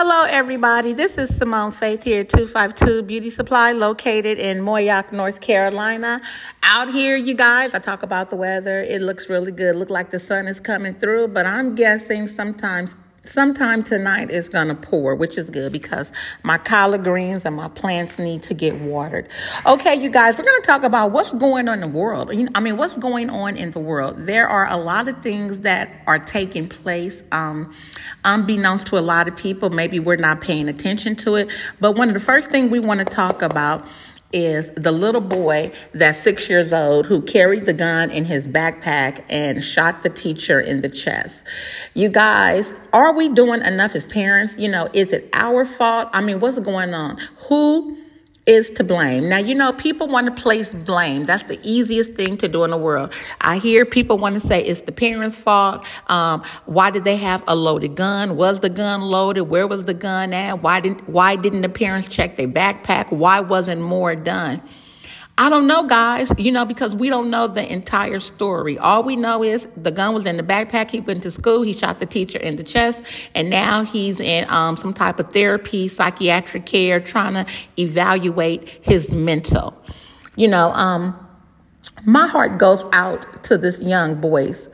Hello, everybody. This is Simone Faith here at 252 Beauty Supply, located in Moyock, North Carolina. Out here, you guys, I talk about the weather. It looks really good. Look like the sun is coming through, but I'm guessing sometimes sometime tonight it's going to pour, which is good because my collard greens and my plants need to get watered. Okay, you guys, we're going to talk about what's going on in the world. I mean, what's going on in the world? There are a lot of things that are taking place, um, unbeknownst to a lot of people. Maybe we're not paying attention to it. But one of the first things we want to talk about is the little boy that's six years old who carried the gun in his backpack and shot the teacher in the chest. You guys, are we doing enough as parents? You know, is it our fault? I mean, what's going on? Who is to blame. Now, you know, people want to place blame. That's the easiest thing to do in the world. I hear people want to say it's the parents' fault. Um, why did they have a loaded gun? Was the gun loaded? Where was the gun at? Why didn't Why didn't the parents check their backpack? Why wasn't more done? I don't know, guys, you know, because we don't know the entire story. All we know is the gun was in the backpack. He went to school. He shot the teacher in the chest. And now he's in um, some type of therapy, psychiatric care, trying to evaluate his mental. You know, um, my heart goes out to this young boy's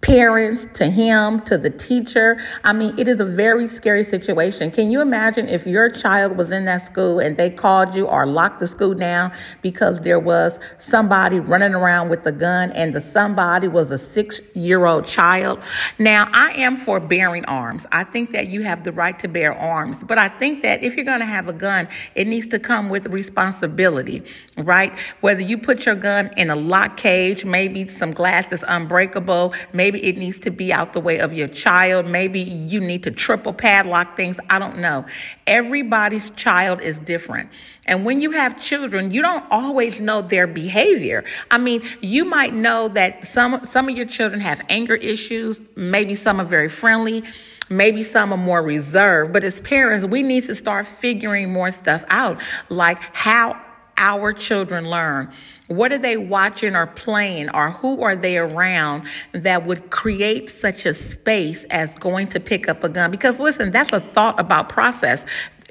parents, to him, to the teacher. I mean, it is a very scary situation. Can you imagine if your child was in that school and they called you or locked the school down because there was somebody running around with a gun and the somebody was a six year old child? Now, I am for bearing arms. I think that you have the right to bear arms, but I think that if you're going to have a gun, it needs to come with responsibility, right? Whether you put your gun in a lock cage, maybe some glass that's unbreakable, maybe Maybe it needs to be out the way of your child. Maybe you need to triple padlock things. I don't know. Everybody's child is different. And when you have children, you don't always know their behavior. I mean, you might know that some some of your children have anger issues, maybe some are very friendly, maybe some are more reserved, but as parents, we need to start figuring more stuff out, like how our children learn? What are they watching or playing, or who are they around that would create such a space as going to pick up a gun? Because listen, that's a thought about process.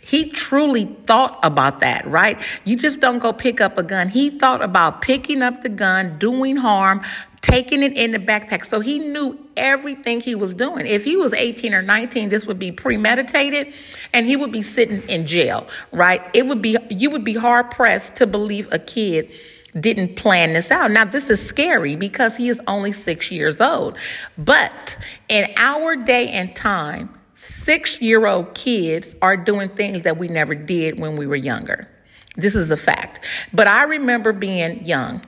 He truly thought about that, right? You just don't go pick up a gun. He thought about picking up the gun, doing harm, taking it in the backpack. So he knew everything he was doing. If he was 18 or 19, this would be premeditated and he would be sitting in jail, right? It would be, you would be hard pressed to believe a kid didn't plan this out. Now, this is scary because he is only six years old. But in our day and time, six year old kids are doing things that we never did when we were younger. This is a fact. But I remember being young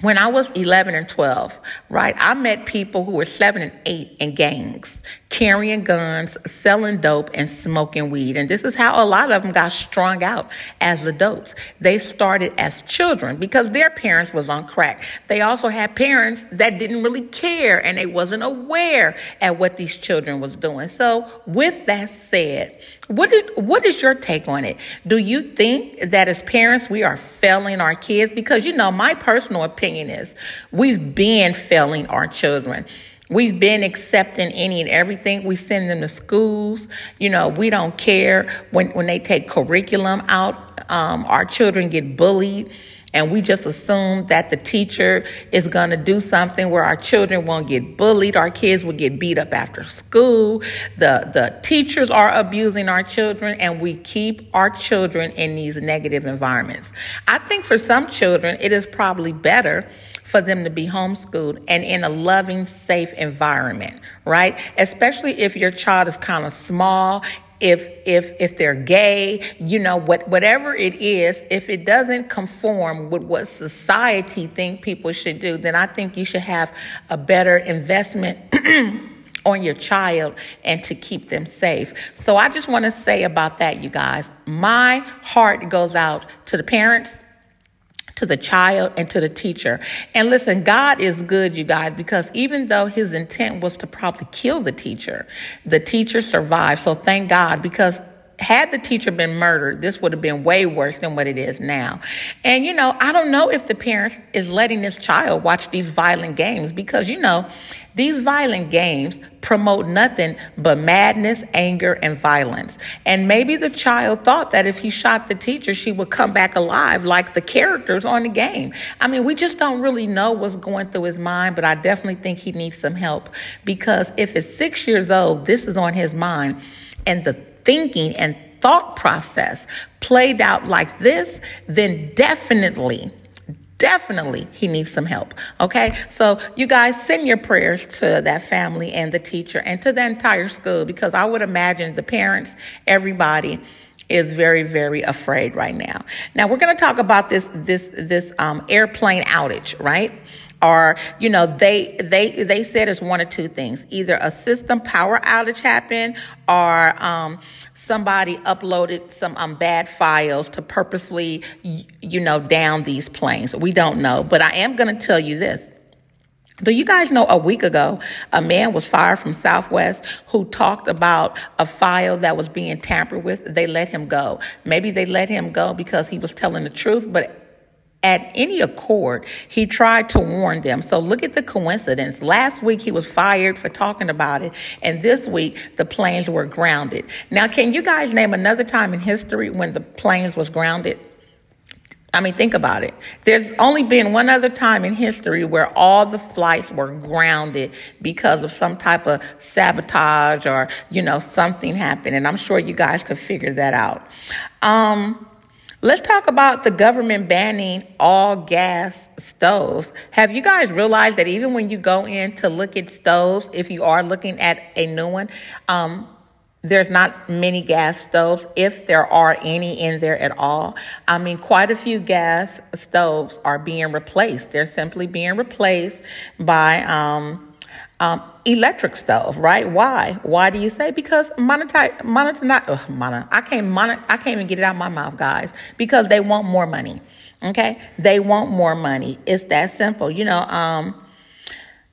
when I was 11 and 12, right, I met people who were seven and eight in gangs, carrying guns, selling dope, and smoking weed. And this is how a lot of them got strung out as adults. They started as children because their parents was on crack. They also had parents that didn't really care and they wasn't aware at what these children was doing. So with that said, what is, what is your take on it? Do you think that as parents we are failing our kids? Because, you know, my personal opinion is we've been failing our children. We've been accepting any and everything. We send them to schools. You know, we don't care when, when they take curriculum out. Um, our children get bullied and we just assume that the teacher is going to do something where our children won't get bullied our kids will get beat up after school the the teachers are abusing our children and we keep our children in these negative environments i think for some children it is probably better for them to be homeschooled and in a loving, safe environment, right? Especially if your child is kind of small if if if they're gay you know what whatever it is if it doesn't conform with what society think people should do then i think you should have a better investment on your child and to keep them safe. So i just want to say about that you guys. My heart goes out to the parents to the child and to the teacher. And listen, God is good, you guys, because even though his intent was to probably kill the teacher, the teacher survived. So thank God because had the teacher been murdered, this would have been way worse than what it is now. And, you know, I don't know if the parents is letting this child watch these violent games because, you know, these violent games promote nothing but madness, anger, and violence. And maybe the child thought that if he shot the teacher, she would come back alive like the characters on the game. I mean, we just don't really know what's going through his mind, but I definitely think he needs some help because if at six years old, this is on his mind and the thinking and thought process played out like this, then definitely definitely he needs some help. Okay. So you guys send your prayers to that family and the teacher and to the entire school because I would imagine the parents, everybody is very, very afraid right now. Now we're going to talk about this, this, this, um, airplane outage, right? or you know they they they said it's one or two things either a system power outage happened or um, somebody uploaded some um, bad files to purposely you know down these planes we don't know but i am going to tell you this do you guys know a week ago, a man was fired from Southwest who talked about a file that was being tampered with? They let him go. Maybe they let him go because he was telling the truth, but at any accord, he tried to warn them. So look at the coincidence. Last week he was fired for talking about it, and this week the planes were grounded. Now, can you guys name another time in history when the planes was grounded? I mean, think about it. There's only been one other time in history where all the flights were grounded because of some type of sabotage or, you know, something happened. And I'm sure you guys could figure that out. Um, Let's talk about the government banning all gas stoves. Have you guys realized that even when you go in to look at stoves, if you are looking at a new one, um, there's not many gas stoves, if there are any in there at all. I mean, quite a few gas stoves are being replaced. They're simply being replaced by um, um, electric stove, right? Why? Why do you say? Because monetize, monetize, uh, monet, I can't I can't even get it out of my mouth, guys. Because they want more money. Okay, they want more money. It's that simple. You know, um,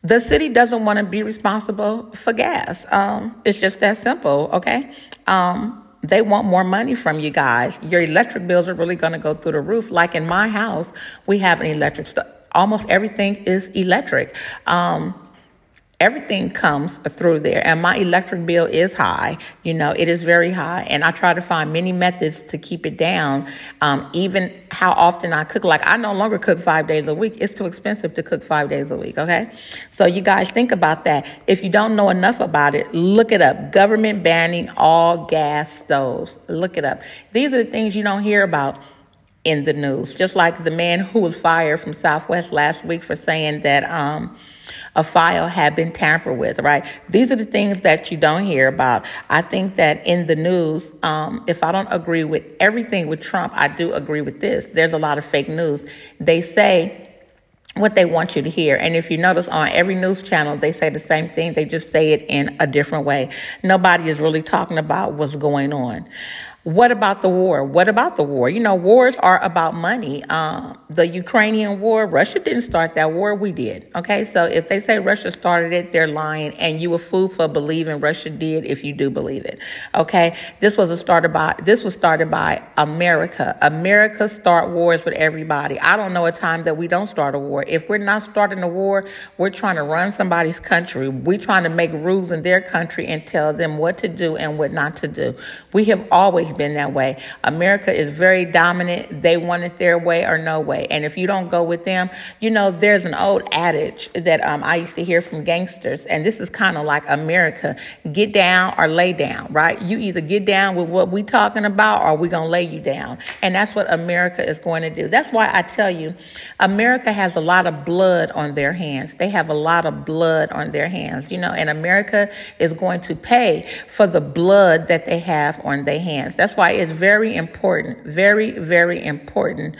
the city doesn't want to be responsible for gas. Um, it's just that simple. Okay. Um, they want more money from you guys. Your electric bills are really going to go through the roof. Like in my house, we have an electric. Almost everything is electric. Um, everything comes through there. And my electric bill is high. You know it is very high. And i try to find many methods to keep it down. Um, even how often i cook. Like i no longer cook five days a week. It's too expensive to cook five days a week okay? So you guys think about that. If you don't know enough about it look it up. Government banning all gas stoves. Look it up. These are the things you don't hear about in the news. Just like the man who was fired from southwest last week for saying that um, a file had been tampered with, right? These are the things that you don't hear about. I think that in the news, um, if I don't agree with everything with Trump, I do agree with this. There's a lot of fake news. They say what they want you to hear. And if you notice on every news channel, they say the same thing. They just say it in a different way. Nobody is really talking about what's going on. What about the war? What about the war? You know, wars are about money. Um, the Ukrainian war, Russia didn't start that war. We did. Okay. So if they say Russia started it, they're lying and you a fool for believing Russia did if you do believe it. Okay. This was a started by, this was started by America. America start wars with everybody. I don't know a time that we don't start a war. If we're not starting a war, we're trying to run somebody's country. We're trying to make rules in their country and tell them what to do and what not to do. We have always been that way. America is very dominant. They want it their way or no way. And if you don't go with them, you know, there's an old adage that um, I used to hear from gangsters, and this is kind of like America get down or lay down, right? You either get down with what we talking about or we're going to lay you down. And that's what America is going to do. That's why I tell you, America has a lot of blood on their hands. They have a lot of blood on their hands, you know, and America is going to pay for the blood that they have on their hands. That's that's why it's very important, very, very important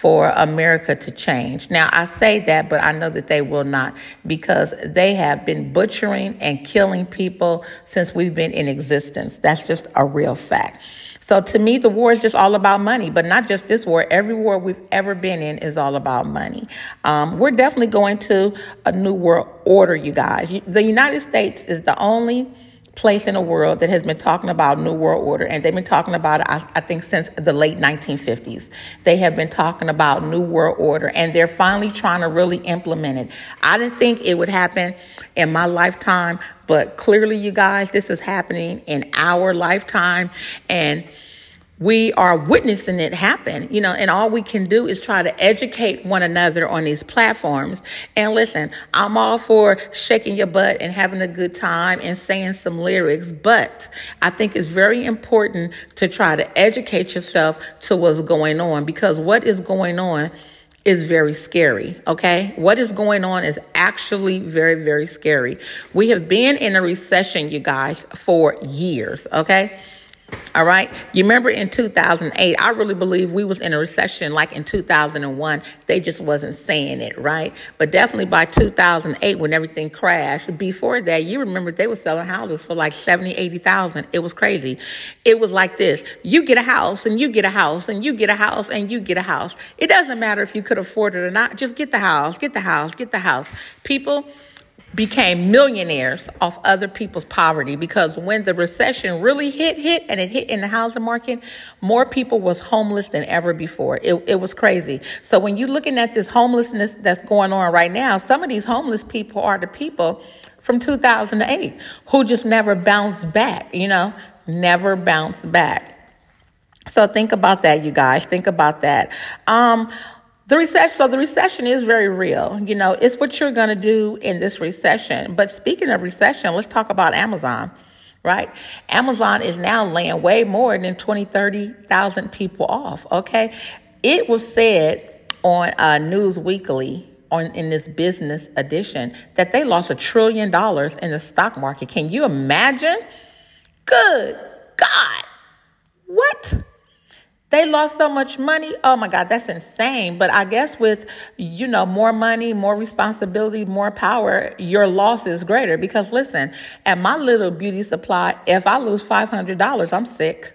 for America to change. Now, I say that, but I know that they will not because they have been butchering and killing people since we've been in existence. That's just a real fact. So to me, the war is just all about money, but not just this war. Every war we've ever been in is all about money. Um, we're definitely going to a new world order, you guys. The United States is the only place in the world that has been talking about New World Order, and they've been talking about it, I, I, think, since the late 1950s. They have been talking about New World Order, and they're finally trying to really implement it. I didn't think it would happen in my lifetime, but clearly, you guys, this is happening in our lifetime, and we are witnessing it happen, you know, and all we can do is try to educate one another on these platforms. And listen, I'm all for shaking your butt and having a good time and saying some lyrics, but I think it's very important to try to educate yourself to what's going on because what is going on is very scary, okay? What is going on is actually very, very scary. We have been in a recession, you guys, for years, okay? All right. You remember in 2008, I really believe we was in a recession like in 2001. They just wasn't saying it, right? But definitely by 2008 when everything crashed, before that, you remember they were selling houses for like 70, 80,000. It was crazy. It was like this. You get a house and you get a house and you get a house and you get a house. It doesn't matter if you could afford it or not. Just get the house, get the house, get the house. People, became millionaires off other people's poverty because when the recession really hit hit and it hit in the housing market more people was homeless than ever before. It, it was crazy. So when you're looking at this homelessness that's going on right now some of these homeless people are the people from 2008 who just never bounced back you know never bounced back. So think about that you guys. Think about that. Um the recession, so the recession is very real. You know, it's what you're going to do in this recession. But speaking of recession, let's talk about Amazon, right? Amazon is now laying way more than 20, 30,000 people off, okay? It was said on uh, News Weekly on in this business edition that they lost a trillion dollars in the stock market. Can you imagine? Good God. What? They lost so much money. Oh my God, that's insane. But I guess with, you know, more money, more responsibility, more power, your loss is greater. Because listen, at my little beauty supply, if I lose $500, I'm sick.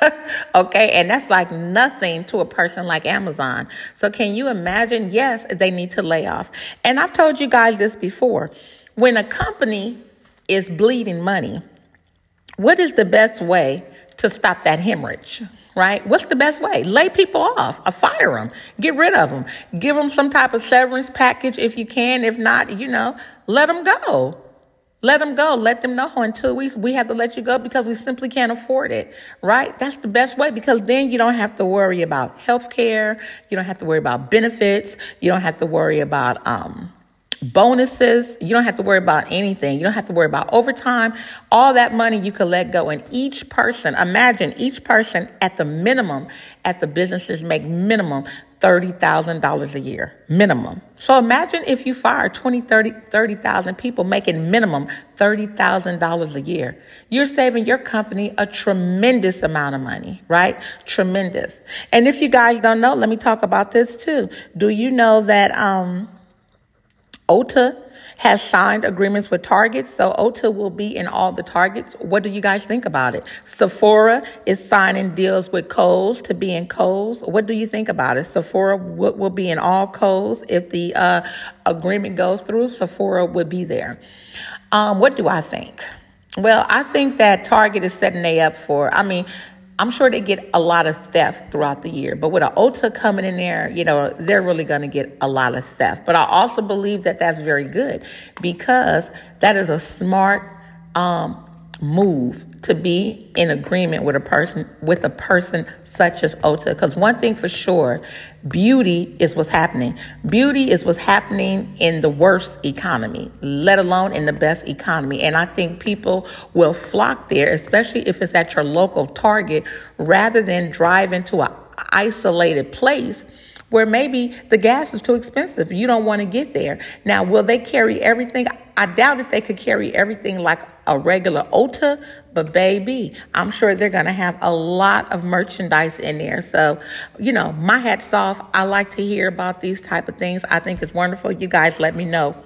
okay, and that's like nothing to a person like Amazon. So, can you imagine? Yes, they need to lay off. And I've told you guys this before. When a company is bleeding money, what is the best way to stop that hemorrhage? right? What's the best way? Lay people off, or fire them, get rid of them, give them some type of severance package if you can. If not, you know, let them go. Let them go. Let them know two weeks we have to let you go because we simply can't afford it, right? That's the best way because then you don't have to worry about health care. You don't have to worry about benefits. You don't have to worry about, um, bonuses. You don't have to worry about anything. You don't have to worry about overtime. All that money you could let go. And each person, imagine each person at the minimum at the businesses make minimum $30,000 a year, minimum. So imagine if you fire 20, 30, 30,000 people making minimum $30,000 a year. You're saving your company a tremendous amount of money, right? Tremendous. And if you guys don't know, let me talk about this too. Do you know that, um, Ulta has signed agreements with Target, so Ulta will be in all the Targets. What do you guys think about it? Sephora is signing deals with Kohl's to be in Kohl's. What do you think about it? Sephora will, will be in all Kohl's. If the uh, agreement goes through, Sephora would be there. Um, what do I think? Well, I think that Target is setting they up for, I mean, I'm sure they get a lot of theft throughout the year, but with an Ulta coming in there, you know, they're really going to get a lot of theft. But I also believe that that's very good because that is a smart um, move to be in agreement with a person with a person such as Ulta. Because one thing for sure, beauty is what's happening. Beauty is what's happening in the worst economy, let alone in the best economy. And I think people will flock there, especially if it's at your local Target, rather than drive into an isolated place where maybe the gas is too expensive. You don't want to get there. Now, will they carry everything? I doubt if they could carry everything like a regular Ulta, but baby, I'm sure they're going to have a lot of merchandise in there. So, you know, my hat's off. I like to hear about these type of things. I think it's wonderful. You guys let me know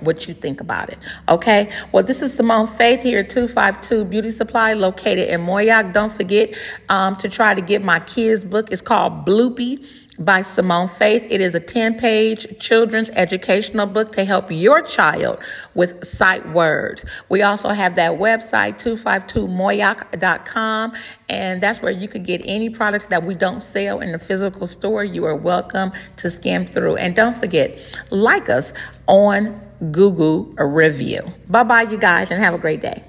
what you think about it. Okay. Well, this is Simone Faith here, 252 Beauty Supply, located in Moyock. Don't forget um, to try to get my kids' book. It's called Bloopy by Simone Faith. It is a 10 page children's educational book to help your child with sight words. We also have that website, 252moyoc.com, and that's where you can get any products that we don't sell in the physical store. You are welcome to skim through. And don't forget, like us on Google review. Bye bye, you guys, and have a great day.